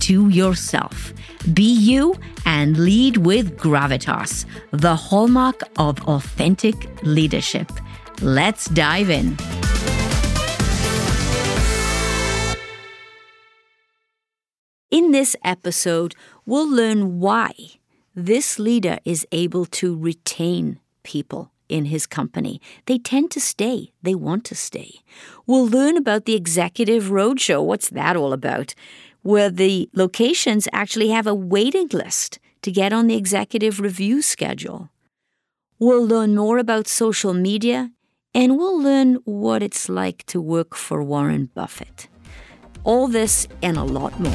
to yourself. Be you and lead with gravitas, the hallmark of authentic leadership. Let's dive in. In this episode, we'll learn why this leader is able to retain people in his company. They tend to stay, they want to stay. We'll learn about the Executive Roadshow. What's that all about? Where the locations actually have a waiting list to get on the executive review schedule. We'll learn more about social media and we'll learn what it's like to work for Warren Buffett. All this and a lot more.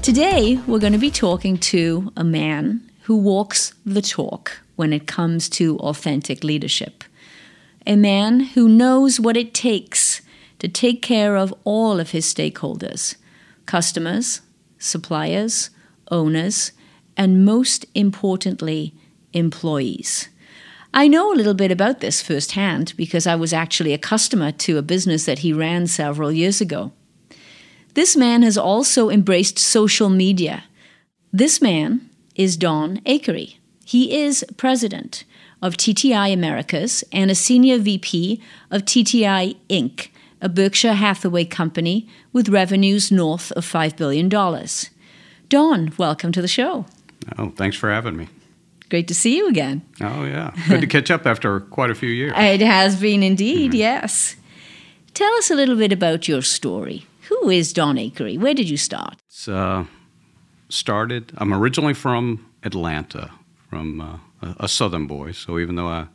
Today, we're going to be talking to a man who walks the talk when it comes to authentic leadership. A man who knows what it takes to take care of all of his stakeholders customers, suppliers, owners, and most importantly, employees. I know a little bit about this firsthand because I was actually a customer to a business that he ran several years ago. This man has also embraced social media. This man is Don Akery. He is president of TTI Americas and a senior VP of TTI Inc., a Berkshire Hathaway company with revenues north of $5 billion. Don, welcome to the show. Oh, thanks for having me. Great to see you again. Oh, yeah. Good to catch up after quite a few years. It has been indeed, mm-hmm. yes. Tell us a little bit about your story. Who is Don Akery? Where did you start? It's, uh, started, I'm originally from Atlanta, from uh, a, southern boy. So even though I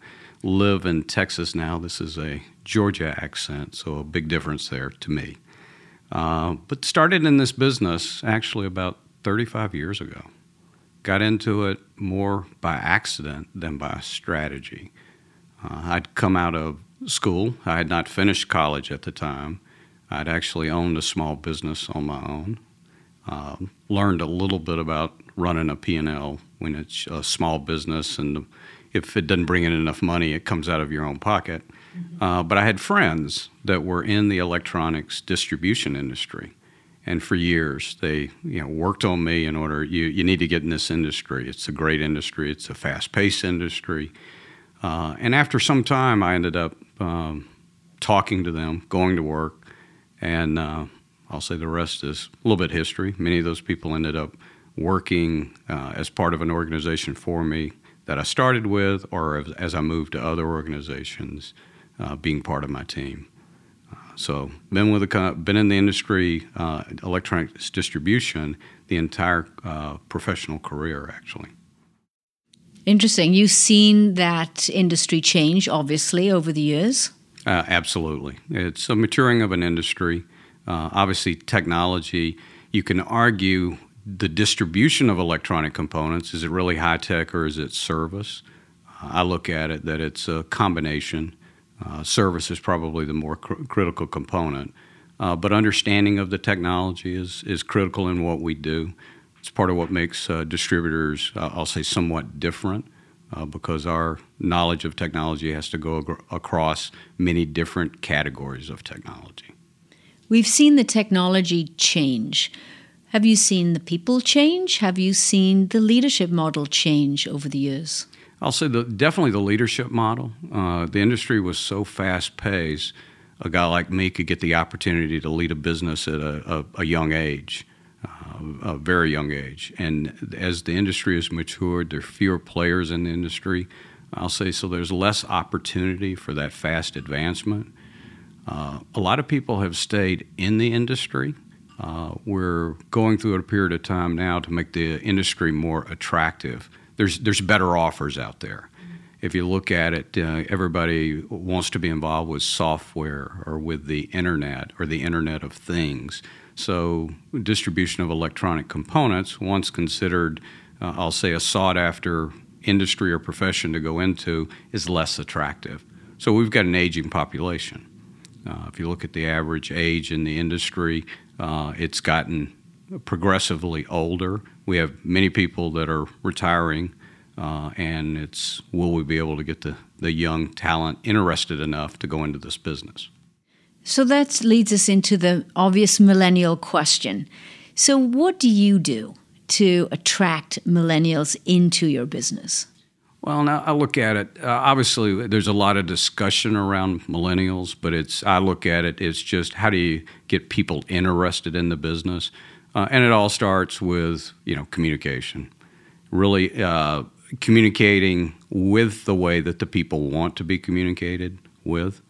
live in Texas now, this is a Georgia accent, so a big difference there to me. Uh, but started in this business actually about 35 years ago. Got into it more by accident than by strategy. Uh, I'd come out of school. I had not finished college at the time. I'd actually owned a small business on my own. Uh, learned a little bit about running a P&L when it's a small business, and if it doesn't bring in enough money, it comes out of your own pocket. Mm-hmm. Uh, but I had friends that were in the electronics distribution industry, and for years they you know worked on me in order you you need to get in this industry. It's a great industry. It's a fast-paced industry. Uh, and after some time, I ended up um, talking to them, going to work, and uh, I'll say the rest is a little bit history. Many of those people ended up working uh, as part of an organization for me that I started with, or as, as I moved to other organizations, uh, being part of my team. Uh, so, been with the been in the industry, uh, electronics distribution, the entire uh, professional career, actually. Interesting. You've seen that industry change, obviously, over the years. Uh, absolutely. It's a maturing of an industry. Uh, obviously, technology, you can argue the distribution of electronic components is it really high tech or is it service? Uh, I look at it that it's a combination. Uh, service is probably the more cr- critical component. Uh, but understanding of the technology is, is critical in what we do. It's part of what makes uh, distributors, I'll say, somewhat different uh, because our knowledge of technology has to go ag- across many different categories of technology. We've seen the technology change. Have you seen the people change? Have you seen the leadership model change over the years? I'll say the, definitely the leadership model. Uh, the industry was so fast paced, a guy like me could get the opportunity to lead a business at a, a, a young age a very young age. And as the industry has matured, there are fewer players in the industry. I'll say so. There's less opportunity for that fast advancement. Uh, a lot of people have stayed in the industry. Uh, we're going through a period of time now to make the industry more attractive there's there's better offers out there. If you look at it, uh, everybody wants to be involved with software or with the internet or the Internet of Things. So, distribution of electronic components, once considered, uh, I'll say, a sought after industry or profession to go into, is less attractive. So, we've got an aging population. Uh, if you look at the average age in the industry, uh, it's gotten progressively older. We have many people that are retiring, uh, and it's will we be able to get the, the young talent interested enough to go into this business? So that leads us into the obvious millennial question. So, what do you do to attract millennials into your business? Well, now I look at it. Uh, obviously, there's a lot of discussion around millennials, but it's I look at it. It's just how do you get people interested in the business, uh, and it all starts with you know communication, really uh, communicating with the way that the people want to be communicated with.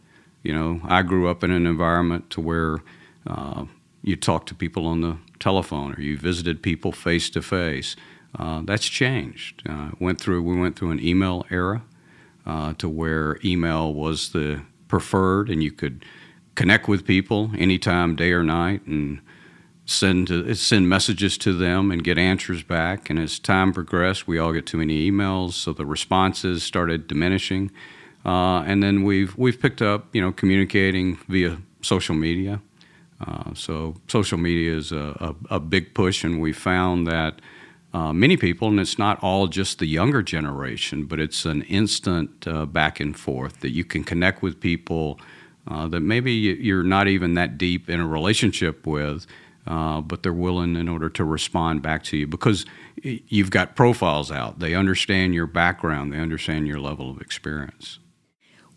You know, I grew up in an environment to where uh, you talk to people on the telephone or you visited people face to face. Uh, that's changed. Uh, went through we went through an email era uh, to where email was the preferred, and you could connect with people anytime, day or night, and send to, send messages to them and get answers back. And as time progressed, we all get too many emails, so the responses started diminishing. Uh, and then we've we've picked up, you know, communicating via social media. Uh, so social media is a, a, a, big push, and we found that uh, many people, and it's not all just the younger generation, but it's an instant uh, back and forth that you can connect with people uh, that maybe you're not even that deep in a relationship with, uh, but they're willing in order to respond back to you because you've got profiles out. They understand your background, they understand your level of experience.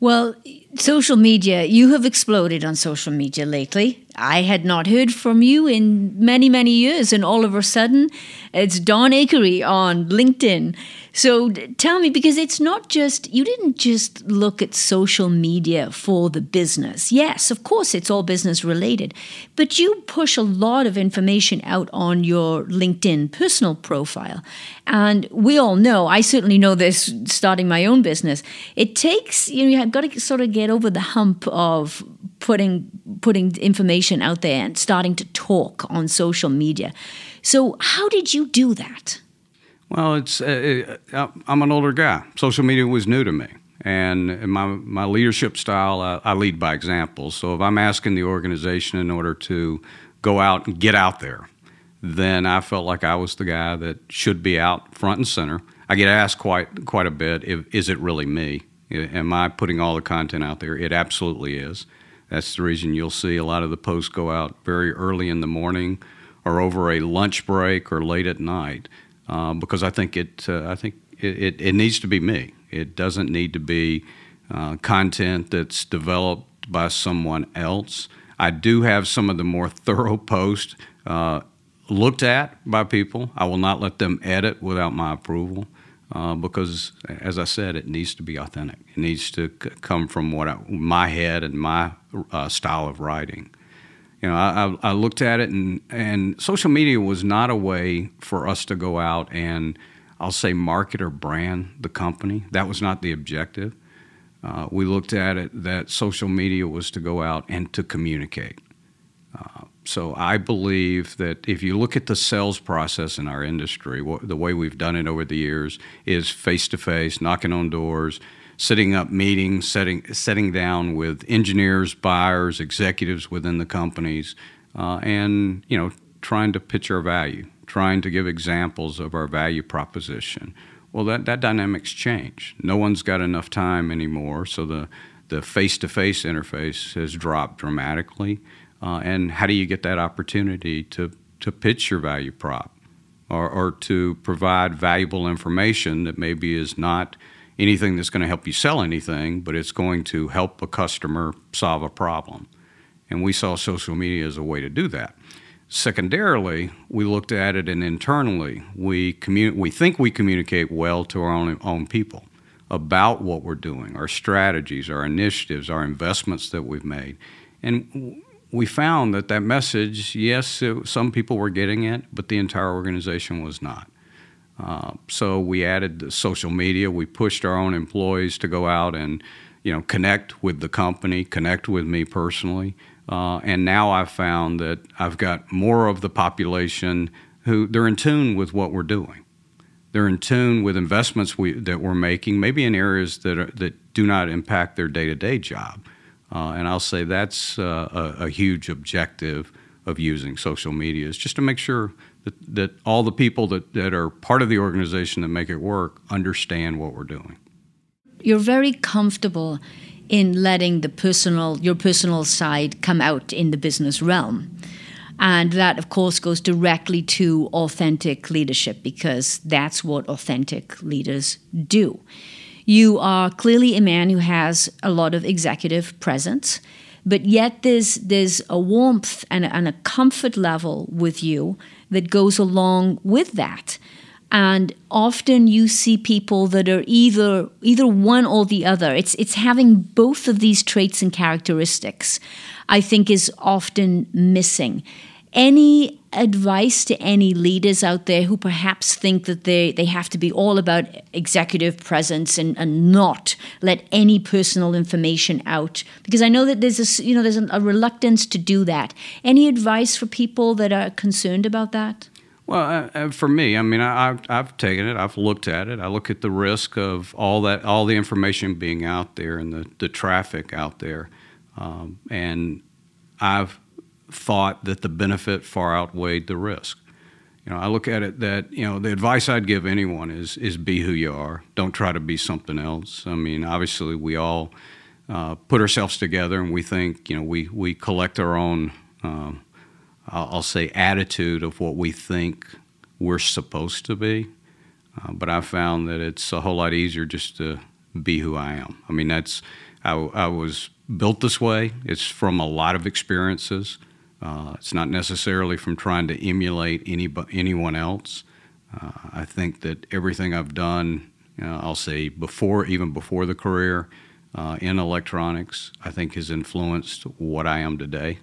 Well, social media, you have exploded on social media lately. I had not heard from you in many, many years, and all of a sudden, it's Don Akery on LinkedIn. So tell me, because it's not just, you didn't just look at social media for the business. Yes, of course, it's all business related, but you push a lot of information out on your LinkedIn personal profile. And we all know, I certainly know this starting my own business, it takes, you know, you've got to sort of get over the hump of putting putting information out there and starting to talk on social media. So, how did you do that? Well, it's uh, uh, I'm an older guy. Social media was new to me, and my my leadership style, I, I, lead by example. So if I'm asking the organization in order to go out and get out there, then I felt like I was the guy that should be out front and center. I get asked quite quite a bit: if, Is it really me? Am I putting all the content out there? It absolutely is. That's the reason you'll see a lot of the posts go out very early in the morning, or over a lunch break, or late at night uh, because I think it uh, I think it, it, it, needs to be me. It doesn't need to be uh, content that's developed by someone else. I do have some of the more thorough posts uh, looked at by people. I will not let them edit without my approval. Uh, because, as I said, it needs to be authentic. It needs to c- come from what I, my head and my uh, style of writing you know, I, I, looked at it, and, and social media was not a way for us to go out and I'll say market or brand the company. That was not the objective. Uh, we looked at it that social media was to go out and to communicate. So I believe that if you look at the sales process in our industry, the way we've done it over the years is face to face, knocking on doors, setting up meetings, setting setting down with engineers, buyers, executives within the companies, uh, and you know trying to pitch our value, trying to give examples of our value proposition. Well, that that dynamics change. No one's got enough time anymore, so the the face-to-face interface has dropped dramatically. Uh, and how do you get that opportunity to to pitch your value prop, or, or to provide valuable information that maybe is not anything that's going to help you sell anything, but it's going to help a customer solve a problem. And we saw social media as a way to do that. Secondarily, we looked at it and internally, we, commun- we think we communicate well to our own, own people about what we're doing, our strategies, our initiatives, our investments that we've made. And we found that that message, yes, it, some people were getting it, but the entire organization was not. Uh, so we added the social media. We pushed our own employees to go out and you know connect with the company, connect with me personally. Uh, and now I've found that I've got more of the population who they're in tune with what we're doing. They're in tune with investments we, that we're making, maybe in areas that are, that do not impact their day-to-day job. Uh, and I'll say that's uh, a, a, huge objective of using social media is just to make sure that, that all the people that, that are part of the organization that make it work understand what we're doing. You're very comfortable in letting the personal, your personal side come out in the business realm. And that, of course, goes directly to authentic leadership because that's what authentic leaders do. You are clearly a man who has a lot of executive presence, but yet there's there's a warmth and a, and a comfort level with you that goes along with that. And often you see people that are either either one or the other. It's it's having both of these traits and characteristics, I think, is often missing any advice to any leaders out there who perhaps think that they, they have to be all about executive presence and, and not let any personal information out? Because I know that there's a, you know, there's a, reluctance to do that. Any advice for people that are concerned about that? Well, uh, uh for me, I mean, I, have I've taken it. I've looked at it. I look at the risk of all that, all the information being out there and the, the traffic out there, um, and I've thought that the benefit far outweighed the risk. You know, I look at it that you know the advice I'd give anyone is is be who you are. Don't try to be something else. I mean, obviously we all uh, put ourselves together and we think you know we we collect our own I'll, I'll, say attitude of what we think we're supposed to be. Uh, but I found that it's a whole lot easier just to be who I am. I mean, that's I, I was built this way. It's from a lot of experiences. Uh, it's not necessarily from trying to emulate any, anyone else. Uh, I think that everything I've done, I'll say before, even before the career uh, in electronics, I think has influenced what I am today.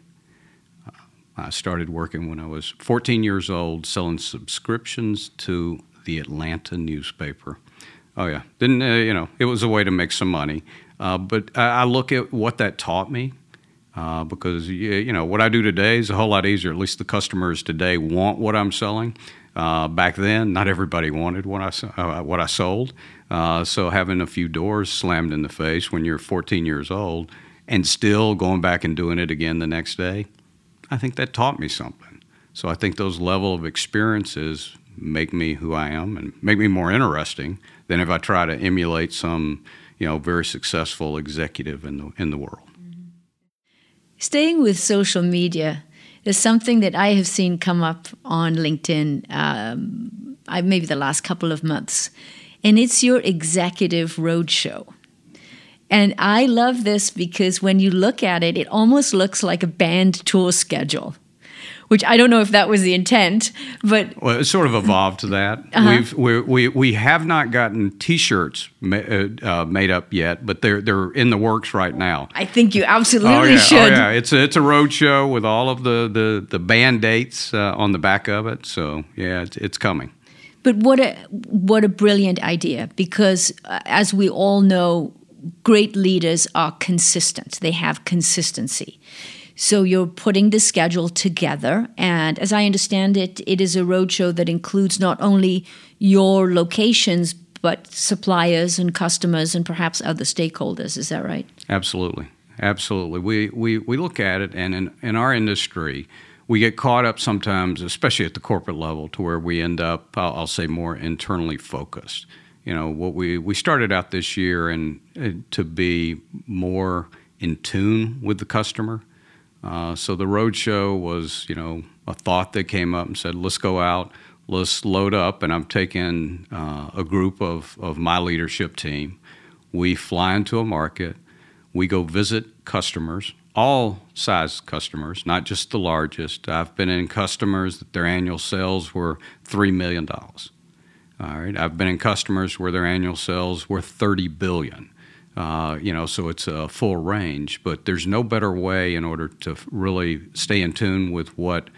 Uh, I started working when I was 14 years old, selling subscriptions to the Atlanta newspaper. Oh yeah, didn't uh, you know? It was a way to make some money, uh, but I, I look at what that taught me uh, because you know what I do today is a whole lot easier. At least the customers today want what I'm selling. Uh, back then, not everybody wanted what I uh, what I sold. Uh, so having a few doors slammed in the face when you're 14 years old and still going back and doing it again the next day, I think that taught me something. So I think those level of experiences make me who I am and make me more interesting than if I try to emulate some you know very successful executive in the in the world. Staying with social media is something that I have seen come up on LinkedIn um, maybe the last couple of months, and it's your executive roadshow. And I love this because when you look at it, it almost looks like a band tour schedule which I don't know if that was the intent, but well, it's sort of evolved to that. Uh-huh. We've we, we we have not gotten T-shirts ma- uh, uh, made up yet, but they're they're in the works right now. I think you absolutely oh, yeah. should. Oh yeah, it's a, it's a road show with all of the the the band dates uh, on the back of it. So yeah, it's, it's coming. But what a what a brilliant idea! Because uh, as we all know, great leaders are consistent. They have consistency. So you're putting the schedule together. And as I understand it, it is a roadshow that includes not only your locations, but suppliers and customers and perhaps other stakeholders. Is that right? Absolutely. Absolutely. We, we, we look at it, and in, in our industry, we get caught up sometimes, especially at the corporate level, to where we end up, I'll, I'll say, more internally focused. You know, what we, we started out this year and to be more in tune with the customer uh, so the roadshow was, you know, a thought that came up and said, let's go out, let's load up. And I'm taking uh, a group of, of my leadership team. We fly into a market, we go visit customers, all size customers, not just the largest. I've been in customers that their annual sales were $3 million. All right. I've been in customers where their annual sales were 30 billion. Uh, you know, so it's a full range. But there's no better way in order to really stay in tune with what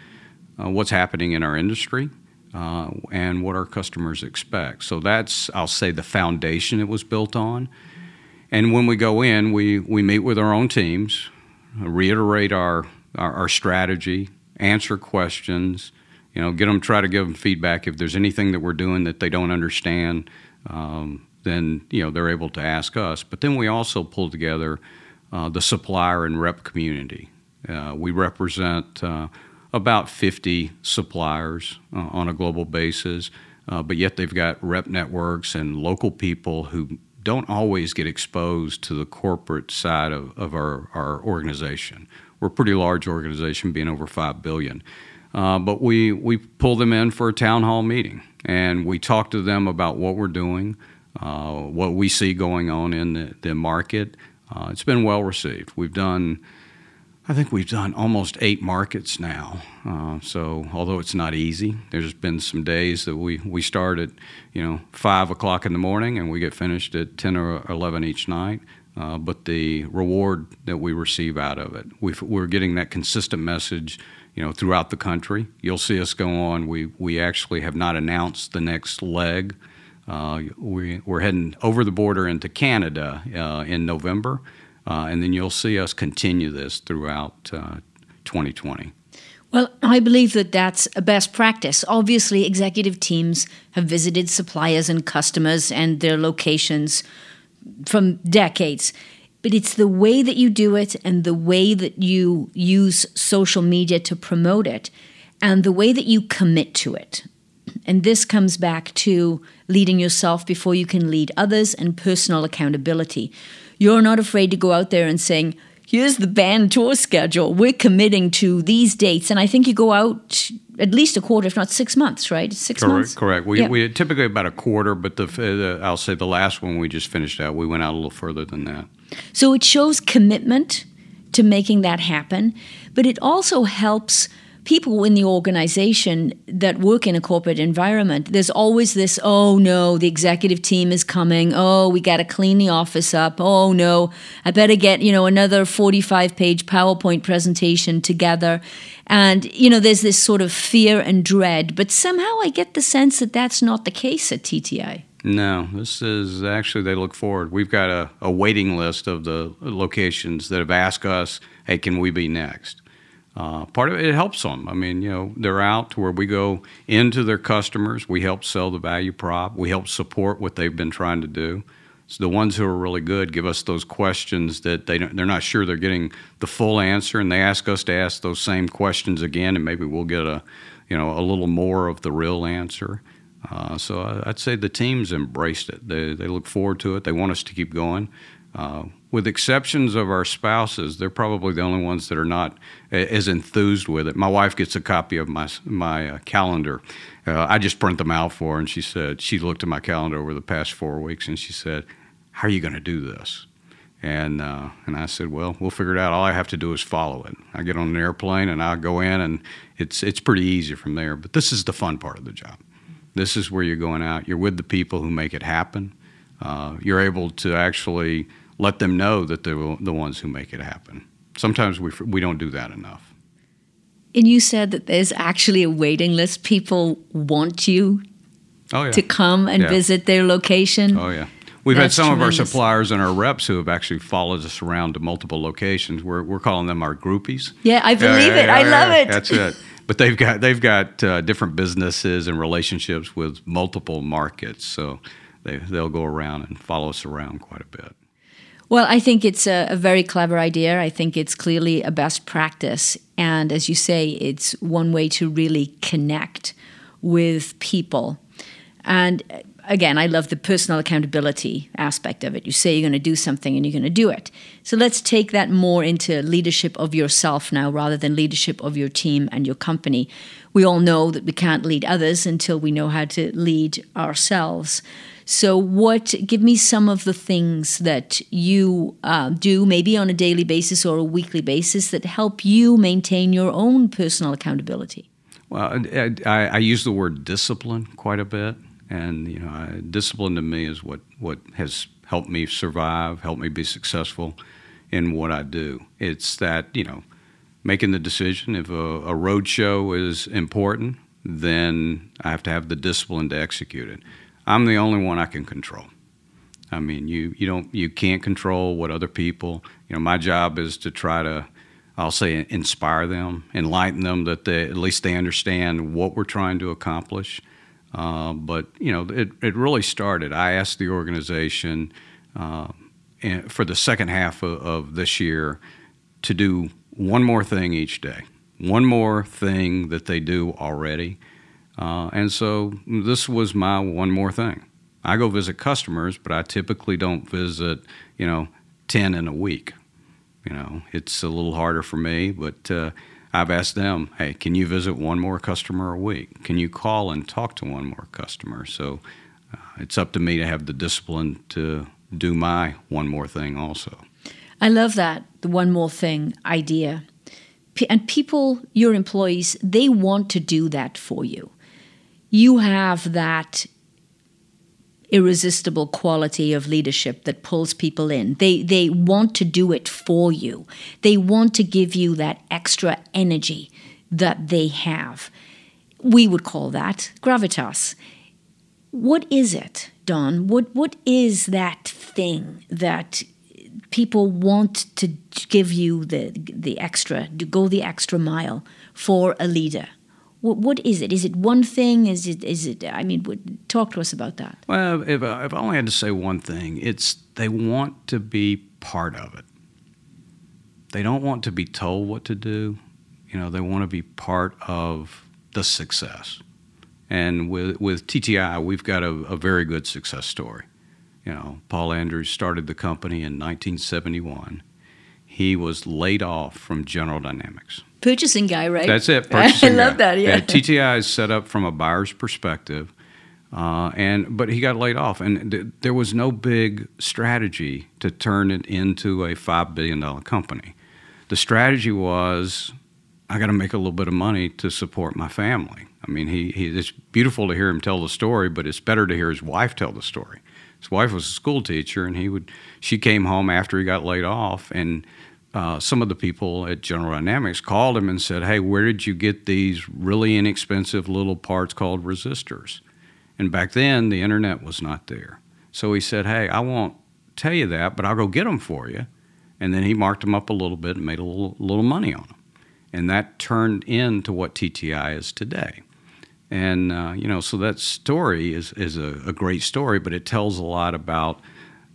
uh, what's happening in our industry, uh, and what our customers expect. So that's, I'll say, the foundation it was built on. And when we go in, we, we meet with our own teams, reiterate our, our, our strategy, answer questions, you know, get them, try to give them feedback. If there's anything that we're doing that they don't understand, um, then, you know, they're able to ask us. But then we also pull together uh, the supplier and rep community. Uh, we represent uh, about 50 suppliers uh, on a global basis, uh, but yet they've got rep networks and local people who don't always get exposed to the corporate side of, of our, our organization. We're a pretty large organization, being over 5 billion. Uh, but we, we pull them in for a town hall meeting and we talk to them about what we're doing, uh, what we see going on in the, the market. Uh, it's been well received. We've done I think we've done almost eight markets now. Uh, so although it's not easy, there's been some days that we, we start at you know five o'clock in the morning and we get finished at ten or eleven each night. Uh, but the reward that we receive out of it, we are getting that consistent message, you know, throughout the country. You'll see us go on. We we actually have not announced the next leg. Uh, we, we're heading over the border into Canada uh, in November. Uh, and then you'll see us continue this throughout uh, 2020. Well, I believe that that's a best practice. Obviously, executive teams have visited suppliers and customers and their locations from decades. But it's the way that you do it and the way that you use social media to promote it and the way that you commit to it. And this comes back to leading yourself before you can lead others and personal accountability. You're not afraid to go out there and saying, here's the band tour schedule. We're committing to these dates. And I think you go out at least a quarter, if not six months, right? Six correct, months? Correct. We, yeah. we typically about a quarter, but the, uh, the, I'll say the last one we just finished out, we went out a little further than that. So it shows commitment to making that happen, but it also helps – people in the organization that work in a corporate environment, there's always this, oh no, the executive team is coming. Oh, we got to clean the office up. Oh no, I better get, you know, another 45 page PowerPoint presentation together. And, you know, there's this sort of fear and dread, but somehow I get the sense that that's not the case at TTI. No, this is actually, they look forward. We've got a, a waiting list of the locations that have asked us, hey, can we be next? Uh, part of it, it helps them. I mean, you know, they're out to where we go into their customers. We help sell the value prop. We help support what they've been trying to do. So the ones who are really good give us those questions that they they're not sure they're getting the full answer, and they ask us to ask those same questions again, and maybe we'll get a, you know, a little more of the real answer. Uh, so I'd say the teams embraced it. They, they look forward to it. They want us to keep going. Uh, with exceptions of our spouses, they're probably the only ones that are not as enthused with it. My wife gets a copy of my my uh, calendar. Uh, I just print them out for her, and she said she looked at my calendar over the past four weeks, and she said, "How are you going to do this?" And uh, and I said, "Well, we'll figure it out. All I have to do is follow it. I get on an airplane, and I go in, and it's it's pretty easy from there. But this is the fun part of the job. This is where you're going out. You're with the people who make it happen. Uh, you're able to actually." Let them know that they're the ones who make it happen. Sometimes we, we don't do that enough. And you said that there's actually a waiting list. People want you oh, yeah. to come and yeah. visit their location. Oh, yeah. We've That's had some tremendous. of our suppliers and our reps who have actually followed us around to multiple locations. We're, we're calling them our groupies. Yeah, I believe it. I love it. That's it. But they've got they've got uh, different businesses and relationships with multiple markets, so they they'll go around and follow us around quite a bit. Well, I think it's a, a, very clever idea. I think it's clearly a best practice. And as you say, it's one way to really connect with people. And uh, again, I love the personal accountability aspect of it. You say you're going to do something and you're going to do it. So let's take that more into leadership of yourself now rather than leadership of your team and your company. We all know that we can't lead others until we know how to lead ourselves. So, what? Give me some of the things that you uh, do, maybe on a daily basis or a weekly basis, that help you maintain your own personal accountability. Well, I, I use the word discipline quite a bit, and you know, discipline to me is what what has helped me survive, helped me be successful in what I do. It's that you know, making the decision if a, a road show is important, then I have to have the discipline to execute it. I'm the only one I can control. I mean, you, you don't you can't control what other people. You know, my job is to try to, I'll say, inspire them, enlighten them that they at least they understand what we're trying to accomplish. Uh, but you know, it it really started. I asked the organization uh, for the second half of, of this year to do one more thing each day, one more thing that they do already. Uh, and so this was my one more thing. I go visit customers, but I typically don't visit, you know, 10 in a week. You know, it's a little harder for me, but uh, I've asked them, hey, can you visit one more customer a week? Can you call and talk to one more customer? So uh, it's up to me to have the discipline to do my one more thing also. I love that, the one more thing idea. And people, your employees, they want to do that for you. You have that irresistible quality of leadership that pulls people in. They they want to do it for you. They want to give you that extra energy that they have. We would call that gravitas. What is it, Don? What what is that thing that people want to give you the the extra, to go the extra mile for a leader? What, what is it? Is it one thing? Is it? Is it? I mean, talk to us about that. Well, if, I, if I only had to say one thing, it's they want to be part of it. They don't want to be told what to do. You know, they want to be part of the success. And with with TTI, we've got a, a very good success story. You know, Paul Andrews started the company in 1971. He was laid off from General Dynamics purchasing guy, right? That's it. Purchasing I love guy. that. Yeah. yeah. TTI is set up from a buyer's perspective, uh, and but he got laid off, and th- there was no big strategy to turn it into a five billion dollar company. The strategy was, I got to make a little bit of money to support my family. I mean, he, he it's beautiful to hear him tell the story, but it's better to hear his wife tell the story. His wife was a school teacher, and he would she came home after he got laid off and uh, some of the people at General Dynamics called him and said, Hey, where did you get these really inexpensive little parts called resistors? And back then, the internet was not there. So he said, Hey, I won't tell you that, but I'll go get them for you. And then he marked them up a little bit and made a little, little money on them. And that turned into what TTI is today. And, uh, you know, so that story is, is a, a great story, but it tells a lot about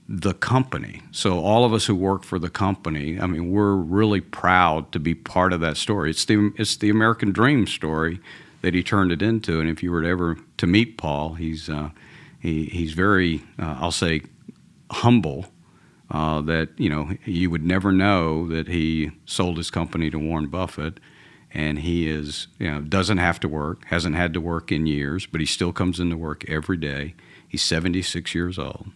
the company. So all of us who work for the company, I mean, we're really proud to be part of that story. It's the it's the American dream story that he turned it into. And if you were to ever to meet Paul, he's uh, he, he's very uh, I'll say humble. Uh, that you know you would never know that he sold his company to Warren Buffett, and he is you know doesn't have to work, hasn't had to work in years, but he still comes into work every day. He's 76 years old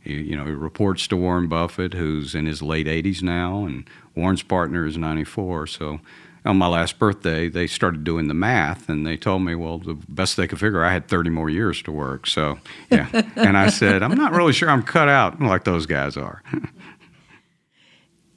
he, you know, he reports to Warren Buffett, who's in his late 80s now, and Warren's partner is 94. So on my last birthday, they started doing the math, and they told me, well, the best they could figure, I had 30 more years to work. So, yeah. and I said, I'm not really sure I'm cut out like those guys are.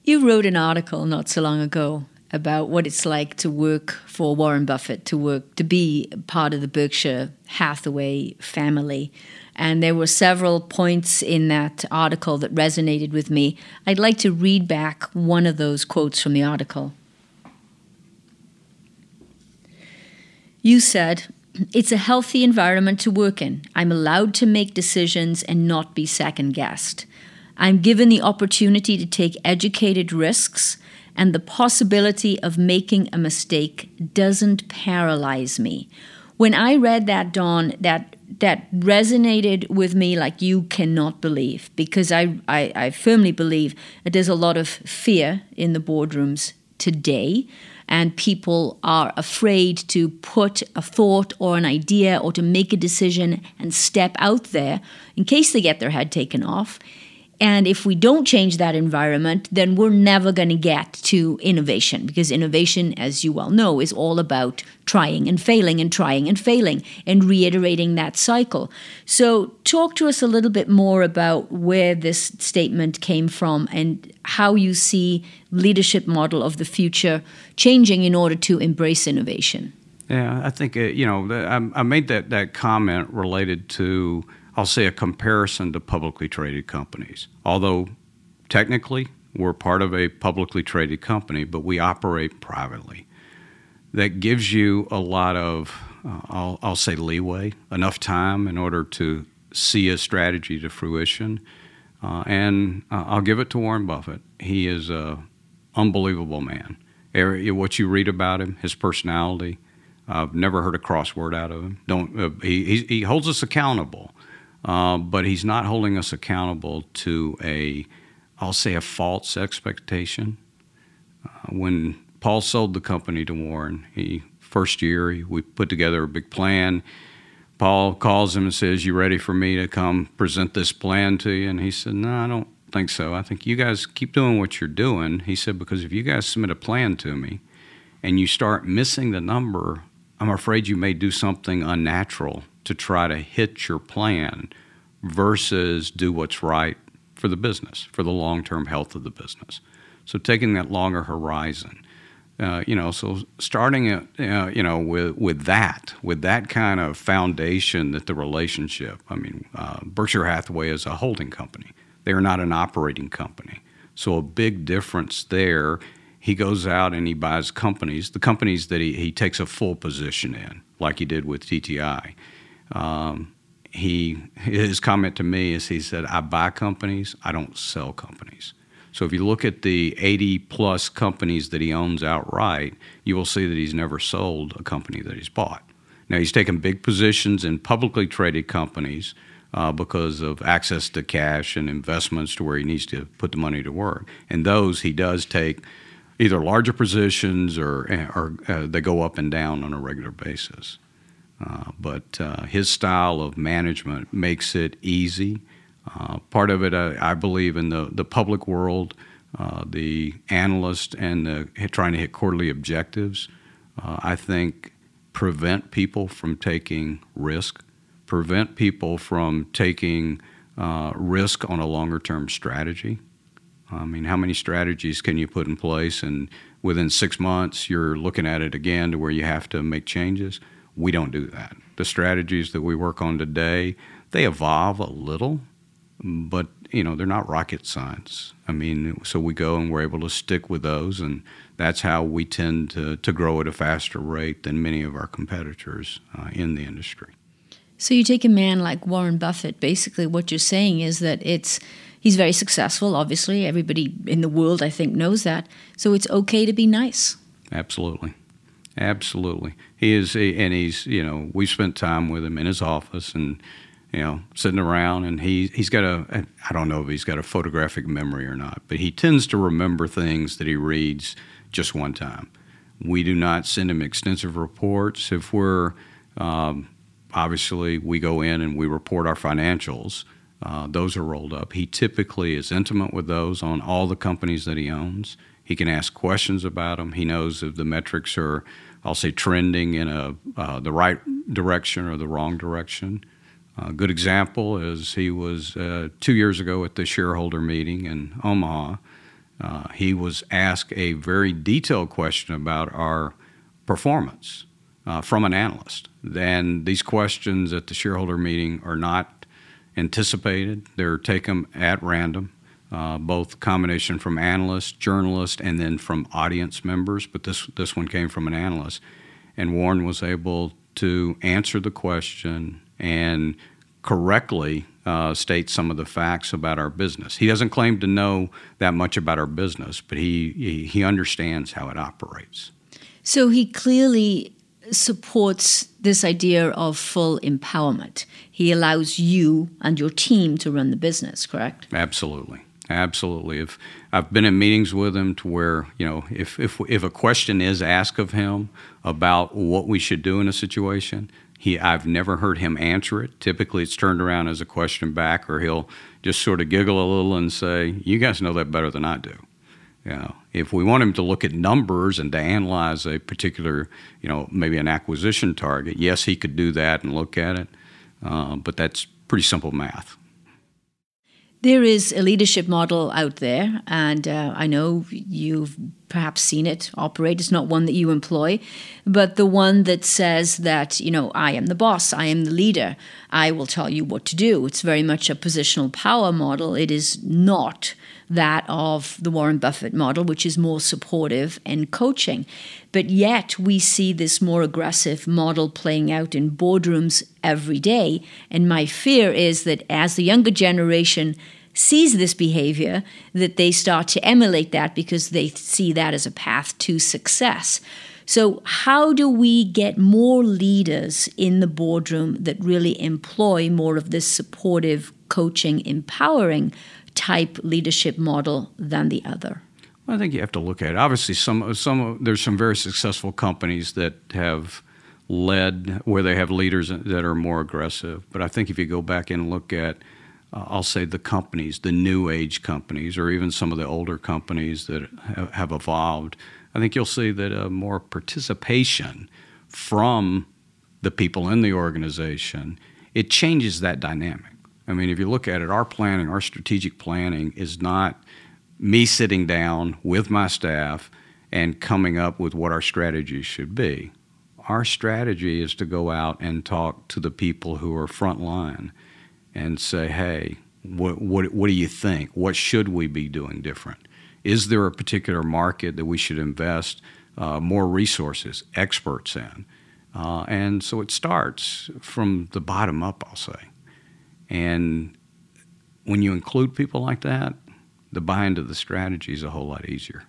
you wrote an article not so long ago about what it's like to work for Warren Buffett, to work, to be part of the Berkshire Hathaway family. And there were several points in that article that resonated with me. I'd like to read back one of those quotes from the article. You said, It's a healthy environment to work in. I'm allowed to make decisions and not be second guessed. I'm given the opportunity to take educated risks, and the possibility of making a mistake doesn't paralyze me. When I read that, Don, that that resonated with me like you cannot believe because I, I, I firmly believe that there's a lot of fear in the boardrooms today and people are afraid to put a thought or an idea or to make a decision and step out there in case they get their head taken off and if we don't change that environment, then we're never going to get to innovation because innovation, as you well know, is all about trying and failing and trying and failing and reiterating that cycle. So, talk to us a little bit more about where this statement came from and how you see leadership model of the future changing in order to embrace innovation. Yeah, I think uh, you know I, I made that that comment related to I'll say a comparison to publicly traded companies. Although technically we're part of a publicly traded company, but we operate privately. That gives you a lot of uh, I'll, I'll say leeway, enough time in order to see a strategy to fruition. Uh, and uh, I'll give it to Warren Buffett. He is a unbelievable man. What you read about him, his personality, I've never heard a crossword out of him. Don't uh, he, he, holds us accountable, uh, but he's not holding us accountable to a, I'll say a false expectation. Uh, when Paul sold the company to Warren, he first year we put together a big plan. Paul calls him and says, "You ready for me to come present this plan to you?" And he said, "No, I don't think so. I think you guys keep doing what you're doing." He said, "Because if you guys submit a plan to me, and you start missing the number, I'm afraid you may do something unnatural to try to hit your plan versus do what's right for the business, for the long term health of the business. So taking that longer horizon. Uh, you know, so starting it, uh, you know, with with that, with that kind of foundation that the relationship. I mean, uh, Berkshire Hathaway is a holding company; they are not an operating company. So a big difference there he goes out and he buys companies, the companies that he, he takes a full position in, like he did with TTI. Um, he his comment to me is he said, "I buy companies, I don't sell companies." So if you look at the 80 plus companies that he owns outright, you will see that he's never sold a company that he's bought. Now he's taken big positions in publicly traded companies uh, because of access to cash and investments to where he needs to put the money to work. And those he does take either larger positions or, or uh, they go up and down on a regular basis. Uh, but uh, his style of management makes it easy. Uh, part of it, I, I, believe, in the, the public world, uh, the analyst and the, trying to hit quarterly objectives, uh, I think prevent people from taking risk, prevent people from taking risk on a longer term strategy. I mean, how many strategies can you put in place and within six months you're looking at it again to where you have to make changes? We don't do that. The strategies that we work on today, they evolve a little, but you know they're not rocket science. I mean, so we go and we're able to stick with those, and that's how we tend to, to grow at a faster rate than many of our competitors uh, in the industry. So you take a man like Warren Buffett. Basically, what you're saying is that it's He's very successful, obviously. Everybody in the world, I think, knows that. So it's okay to be nice. Absolutely. Absolutely. He is, and he's, you know, we spent time with him in his office and, you know, sitting around, and he, he's got a, I don't know if he's got a photographic memory or not, but he tends to remember things that he reads just one time. We do not send him extensive reports. If we're, um, obviously, we go in and we report our financials uh, those are rolled up. He typically is intimate with those on all the companies that he owns. He can ask questions about them. He knows if the metrics are, I'll say, trending in a uh, the right direction or the wrong direction. A good example is he was uh, two years ago at the shareholder meeting in Omaha. Uh, he was asked a very detailed question about our performance uh, from an analyst. And these questions at the shareholder meeting are not anticipated. They're taken at random, uh, both combination from analysts, journalists, and then from audience members. But this this one came from an analyst, and Warren was able to answer the question and correctly uh, state some of the facts about our business. He doesn't claim to know that much about our business, but he, he, he understands how it operates. So he clearly supports this idea of full empowerment. He allows you and your team to run the business, correct? Absolutely. Absolutely. If I've been in meetings with him to where, you know, if, if, if a question is asked of him about what we should do in a situation, he, I've never heard him answer it. Typically, it's turned around as a question back, or he'll just sort of giggle a little and say, You guys know that better than I do. You know, if we want him to look at numbers and to analyze a particular, you know, maybe an acquisition target, yes, he could do that and look at it, uh, but that's pretty simple math. There is a leadership model out there, and uh, I know you've perhaps seen it operate. It's not one that you employ, but the one that says that, you know, I am the boss, I am the leader, I will tell you what to do. It's very much a positional power model. It is not that of the Warren Buffett model, which is more supportive and coaching. But yet, we see this more aggressive model playing out in boardrooms every day. And my fear is that as the younger generation sees this behavior, that they start to emulate that because they see that as a path to success. So, how do we get more leaders in the boardroom that really employ more of this supportive, coaching, empowering type leadership model than the other? Well, I think you have to look at it. Obviously, some some there's some very successful companies that have led where they have leaders that are more aggressive. But I think if you go back and look at, uh, I'll say the companies, the new age companies, or even some of the older companies that have, evolved, I think you'll see that uh, more participation from the people in the organization it changes that dynamic. I mean, if you look at it, our planning, our strategic planning is not me sitting down with my staff and coming up with what our strategy should be. Our strategy is to go out and talk to the people who are frontline and say, hey, what, what, what do you think? What should we be doing different? Is there a particular market that we should invest uh, more resources, experts in? Uh, and so it starts from the bottom up, I'll say. And when you include people like that, the buy into the strategy is a whole lot easier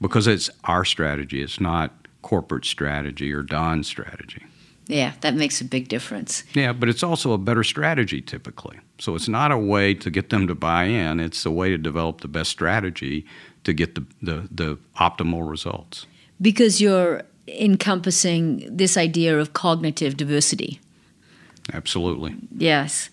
because it's our strategy. It's not corporate strategy or Don's strategy. Yeah, that makes a big difference. Yeah, but it's also a better strategy typically. So it's not a way to get them to buy in, it's a way to develop the best strategy to get the, the, the optimal results. Because you're encompassing this idea of cognitive diversity. Absolutely. Yes.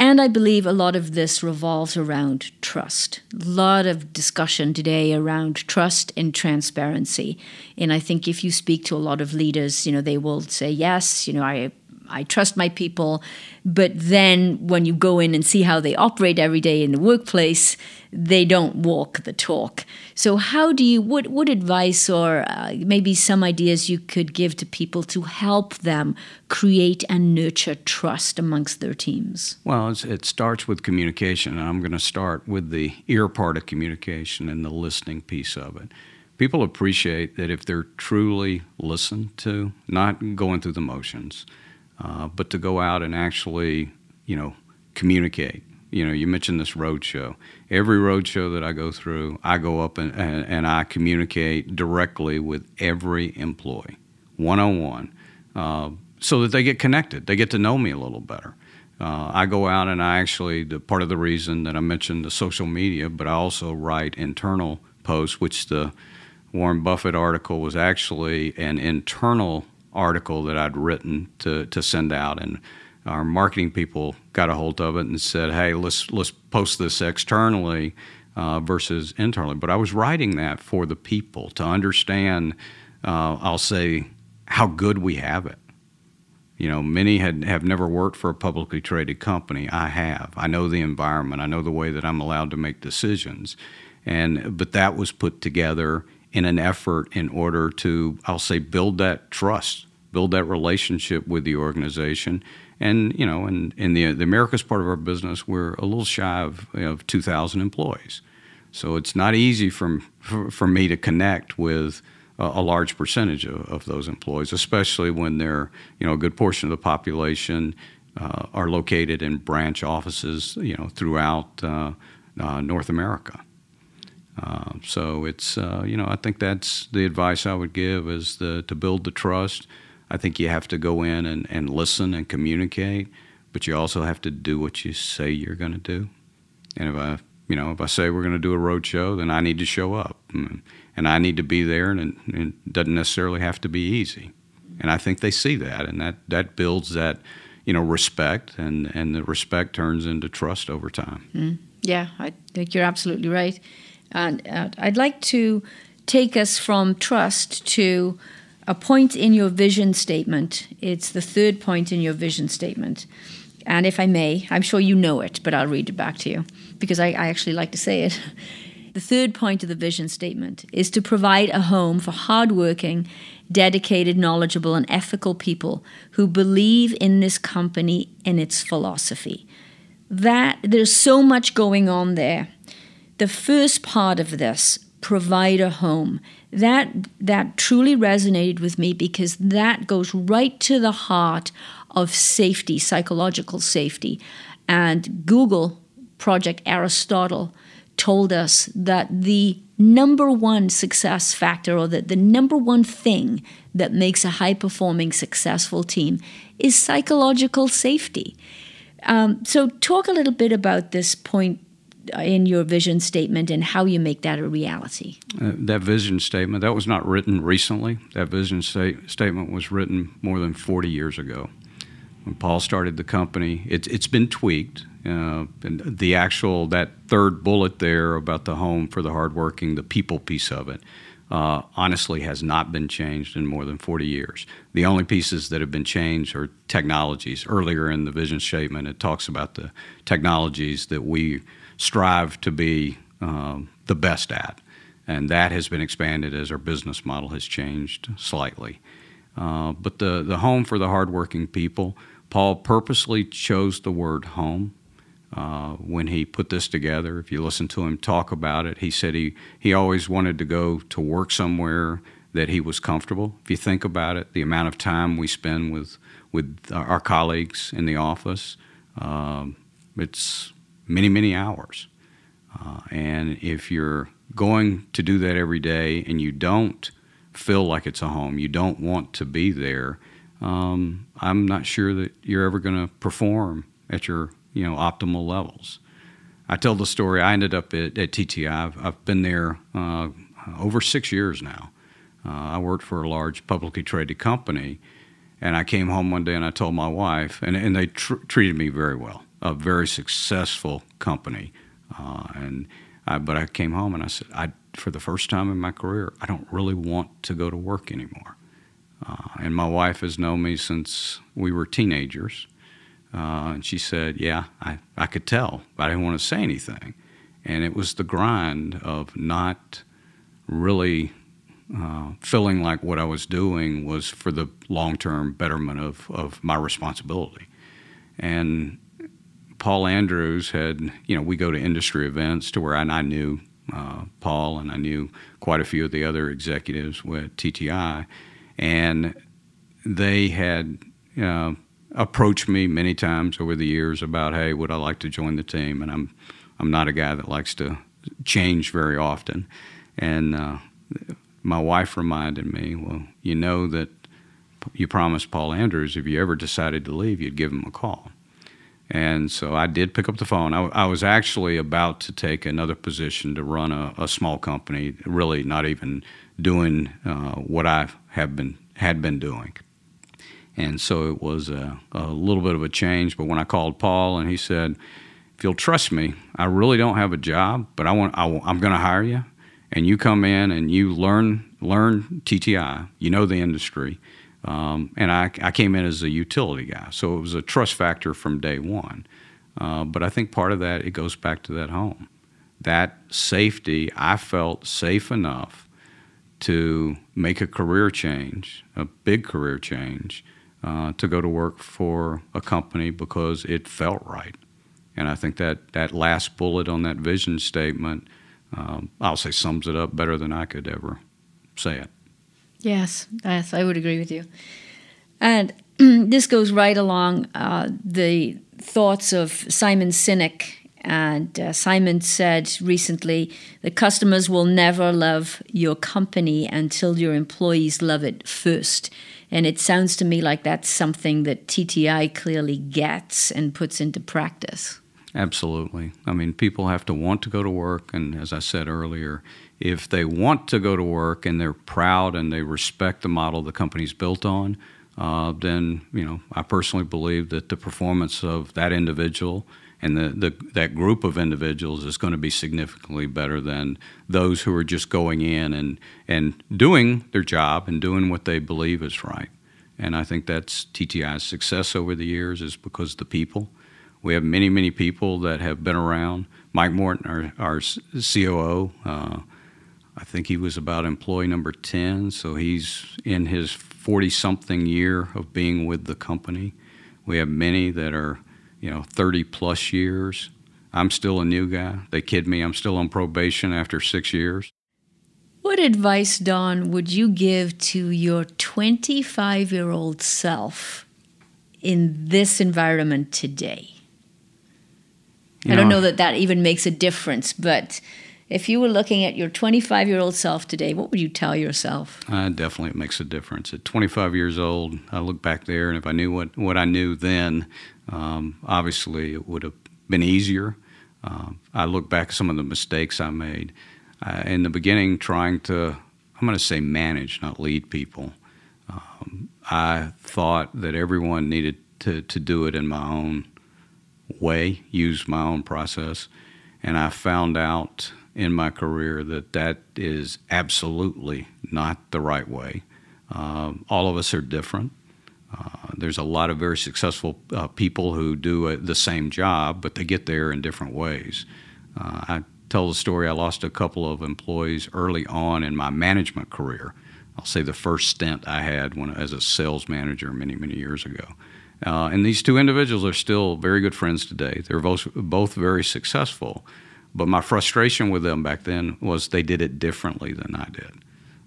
And I believe a lot of this revolves around trust. A lot of discussion today around trust and transparency. And I think if you speak to a lot of leaders, you know, they will say, yes, you know, I I trust my people. But then when you go in and see how they operate every day in the workplace, they don't walk the talk. So, how do you, what, what advice or uh, maybe some ideas you could give to people to help them create and nurture trust amongst their teams? Well, it starts with communication. And I'm going to start with the ear part of communication and the listening piece of it people appreciate that if they're truly listened to, not going through the motions, uh, but to go out and actually, you know, communicate. You know, you mentioned this road show. Every road show that I go through, I go up and, and, and I communicate directly with every employee, one on one, so that they get connected. They get to know me a little better. Uh, I go out and I actually, the part of the reason that I mentioned the social media, but I also write internal posts, which the Warren Buffett article was actually an internal article that I'd written to, to send out, and our marketing people got a hold of it and said, "Hey, let's let's post this externally uh, versus internally." But I was writing that for the people to understand. Uh, I'll say how good we have it. You know, many had have never worked for a publicly traded company. I have. I know the environment. I know the way that I'm allowed to make decisions, and but that was put together in an effort in order to, I'll say, build that trust, build that relationship with the organization. And, you know, in, in the, the Americas part of our business, we're a little shy of, know, 2,000 employees. So it's not easy for, for, for me to connect with a, a large percentage of, of, those employees, especially when they're, you know, a good portion of the population uh, are located in branch offices, you know, throughout uh, uh, North America. Uh, so it's uh, you know I think that's the advice I would give is the, to build the trust. I think you have to go in and, and listen and communicate, but you also have to do what you say you're going to do. And if I you know if I say we're going to do a road show, then I need to show up mm, and I need to be there, and it, it doesn't necessarily have to be easy. And I think they see that, and that that builds that you know respect, and and the respect turns into trust over time. Mm. Yeah, I think you're absolutely right. And uh, I'd like to take us from trust to a point in your vision statement. It's the third point in your vision statement. And if I may, I'm sure you know it, but I'll read it back to you because I, I actually like to say it. The third point of the vision statement is to provide a home for hardworking, dedicated, knowledgeable, and ethical people who believe in this company and its philosophy. That there's so much going on there. The first part of this, provide a home, that that truly resonated with me because that goes right to the heart of safety, psychological safety. And Google Project Aristotle told us that the number one success factor or that the number one thing that makes a high performing successful team is psychological safety. Um, so, talk a little bit about this point in your vision statement and how you make that a reality. Uh, that vision statement that was not written recently. That vision sta- statement was written more than 40 years ago. When Paul started the company, it, it's been tweaked. Uh, and the actual that third bullet there about the home for the hardworking, the people piece of it, uh, honestly has not been changed in more than 40 years. The only pieces that have been changed are technologies. Earlier in the vision statement, it talks about the technologies that we strive to be um, the best at, and that has been expanded as our business model has changed slightly. Uh, but the, the home for the hardworking people, Paul purposely chose the word home uh, when he put this together. If you listen to him talk about it, he said he, he always wanted to go to work somewhere that he was comfortable. If you think about it, the amount of time we spend with, with our colleagues in the office, um, it's many, many hours. Uh, and if you're going to do that every day and you don't feel like it's a home, you don't want to be there, um, I'm not sure that you're ever going to perform at your you know optimal levels. I tell the story. I ended up at, at TTI. I've, I've been there uh, over six years now. Uh, I worked for a large publicly traded company, and I came home one day and I told my wife, and, and they tr- treated me very well. A very successful company, uh, and I, but I came home and I said, I for the first time in my career, I don't really want to go to work anymore. Uh, and my wife has known me since we were teenagers. Uh, and she said, Yeah, I, I could tell, but I didn't want to say anything. And it was the grind of not really uh, feeling like what I was doing was for the long term betterment of, of my responsibility. And Paul Andrews had, you know, we go to industry events to where I, I knew uh, Paul and I knew quite a few of the other executives with TTI. And they had, uh, approached me many times over the years about, hey, would I like to join the team? And I'm, I'm not a guy that likes to change very often. And uh, my wife reminded me, well, you know that you promised Paul Andrews if you ever decided to leave, you'd give him a call. And so I did pick up the phone. I, I was actually about to take another position to run a, a small company, really not even doing uh, what I have been had been doing. And so it was a, a, little bit of a change. But when I called Paul and he said, "If you'll trust me, I really don't have a job, but I want I, I'm going to hire you, and you come in and you learn learn TTI. You know the industry." Um, and I, I, came in as a utility guy, so it was a trust factor from day one. Uh, but I think part of that it goes back to that home, that safety. I felt safe enough to make a career change, a big career change, uh, to go to work for a company because it felt right. And I think that that last bullet on that vision statement, um, I'll say, sums it up better than I could ever say it. Yes, yes, I would agree with you. And this goes right along uh, the thoughts of Simon Sinek. And uh, Simon said recently the customers will never love your company until your employees love it first. And it sounds to me like that's something that TTI clearly gets and puts into practice. Absolutely. I mean, people have to want to go to work. And as I said earlier, if they want to go to work and they're proud and they respect the model the company's built on, uh, then you know I personally believe that the performance of that individual and the, the, that group of individuals is going to be significantly better than those who are just going in and, and doing their job and doing what they believe is right. And I think that's TTI's success over the years is because the people. We have many, many people that have been around Mike Morton, our, our COO, uh, I think he was about employee number 10, so he's in his 40 something year of being with the company. We have many that are, you know, 30 plus years. I'm still a new guy. They kid me, I'm still on probation after six years. What advice, Don, would you give to your 25 year old self in this environment today? You I don't know that that even makes a difference, but if you were looking at your 25 year old self today, what would you tell yourself? Uh, definitely, it makes a difference. At 25 years old, I look back there, and if I knew what, what I knew then, um, obviously it would have been easier. Uh, I look back at some of the mistakes I made uh, in the beginning, trying to, I'm going to say manage, not lead people. Um, I thought that everyone needed to, to do it in my own way, use my own process. And I found out in my career that that is absolutely not the right way. Um, all of us are different. Uh, there's a lot of very successful uh, people who do a, the same job, but they get there in different ways. Uh, I tell the story. I lost a couple of employees early on in my management career. I'll say the first stint I had when as a sales manager many many years ago. Uh, and these two individuals are still very good friends today. They're both both very successful, but my frustration with them back then was they did it differently than I did.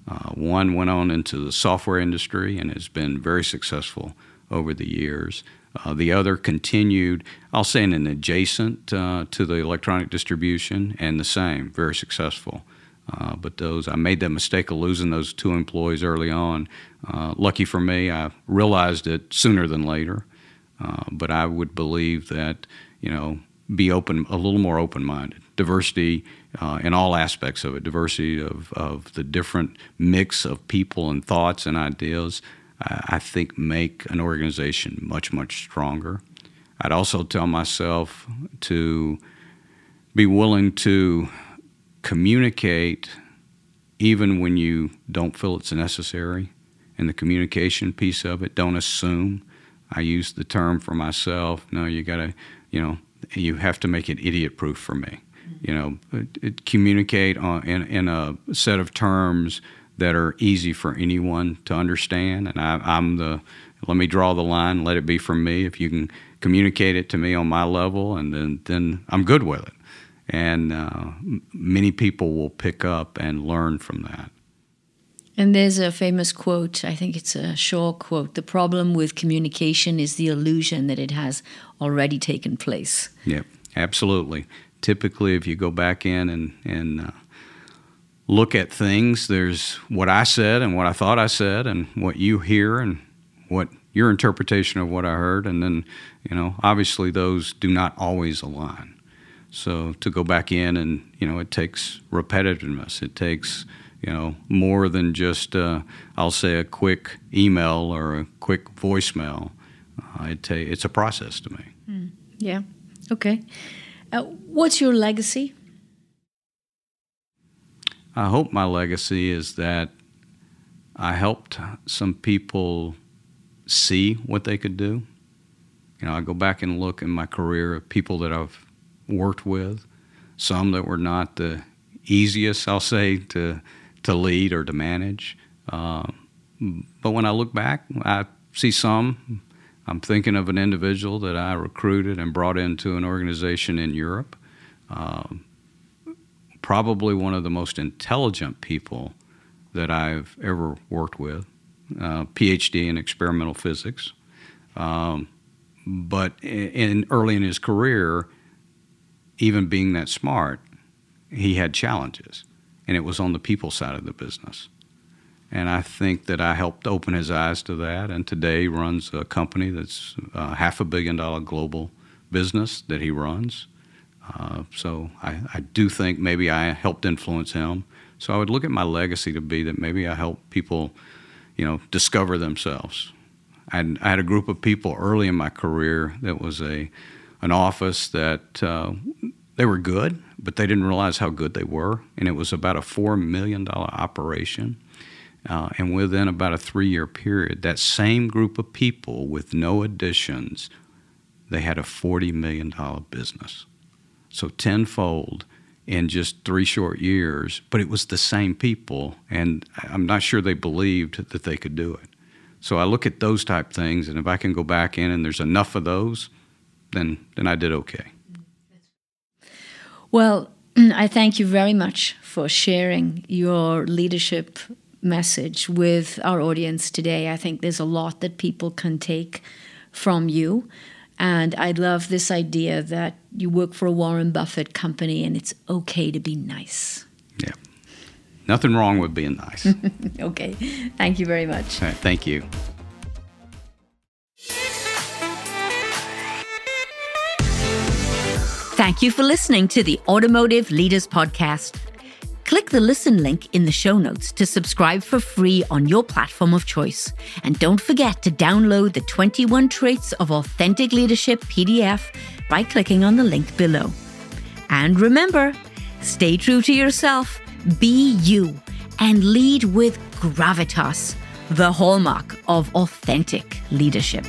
Uh, one went on into the software industry and has been very successful over the years. Uh, the other continued, I'll say, in an adjacent uh, to the electronic distribution, and the same, very successful. Uh, but those, I made that mistake of losing those two employees early on. Uh, lucky for me, I realized it sooner than later. Uh, but I would believe that, you know, be open, a little more open-minded. Diversity uh, in all aspects of it, diversity of, of the different mix of people and thoughts and ideas. I think make an organization much, much stronger. I'd also tell myself to be willing to communicate even when you don't feel it's necessary. And the communication piece of it, don't assume. I use the term for myself. No, you got to, you know, you have to make it idiot proof for me. You know, it communicate on, in, in a set of terms that are easy for anyone to understand. And I, am the let me draw the line, let it be from me. If you can communicate it to me on my level, and then then I'm good with it. And uh, many people will pick up and learn from that. And there's a famous quote, I think it's a Shaw quote the problem with communication is the illusion that it has already taken place. Yep, absolutely. Typically, if you go back in and, and uh, look at things. There's what I said and what I thought I said, and what you hear and what your interpretation of what I heard, and then, you know, obviously those do not always align. So to go back in and, you know, it takes repetitiveness. It takes, you know, more than just, uh, I'll say, a quick email or a quick voicemail. Uh, it ta- it's a process to me. Mm. Yeah. Okay. Uh, what's your legacy? I hope my legacy is that I helped some people see what they could do. You know, I go back and look in my career of people that I've worked with, some that were not the easiest, I'll say, to to lead or to manage. Uh, but when I look back, I see some. I'm thinking of an individual that I recruited and brought into an organization in Europe. Um, probably one of the most intelligent people that I've ever worked with, uh, PhD in experimental physics. Um, but in, early in his career, even being that smart, he had challenges, and it was on the people side of the business. And I think that I helped open his eyes to that, and today runs a company that's a half a billion dollar global business that he runs. Uh, so I, I, do think maybe I helped influence him. So I would look at my legacy to be that maybe I helped people, you know, discover themselves. I I had a group of people early in my career that was a an office that uh, they were good, but they didn't realize how good they were, and it was about a four million dollar operation. Uh, and within about a three year period, that same group of people with no additions, they had a $40 million business. so tenfold in just three short years. But it was the same people, and I'm not sure they believed that they could do it. So I look at those type things, and if I can go back in and there's enough of those, then then I did okay. Well, I thank you very much for sharing your leadership message with our audience today. I think there's a lot that people can take from you. And I love this idea that you work for a Warren Buffett company and it's okay to be nice. Yeah. Nothing wrong with being nice. okay. Thank you very much. Right, thank you. Thank you for listening to the Automotive Leaders Podcast. Click the listen link in the show notes to subscribe for free on your platform of choice. And don't forget to download the 21 Traits of Authentic Leadership PDF by clicking on the link below. And remember, stay true to yourself, be you, and lead with gravitas, the hallmark of authentic leadership.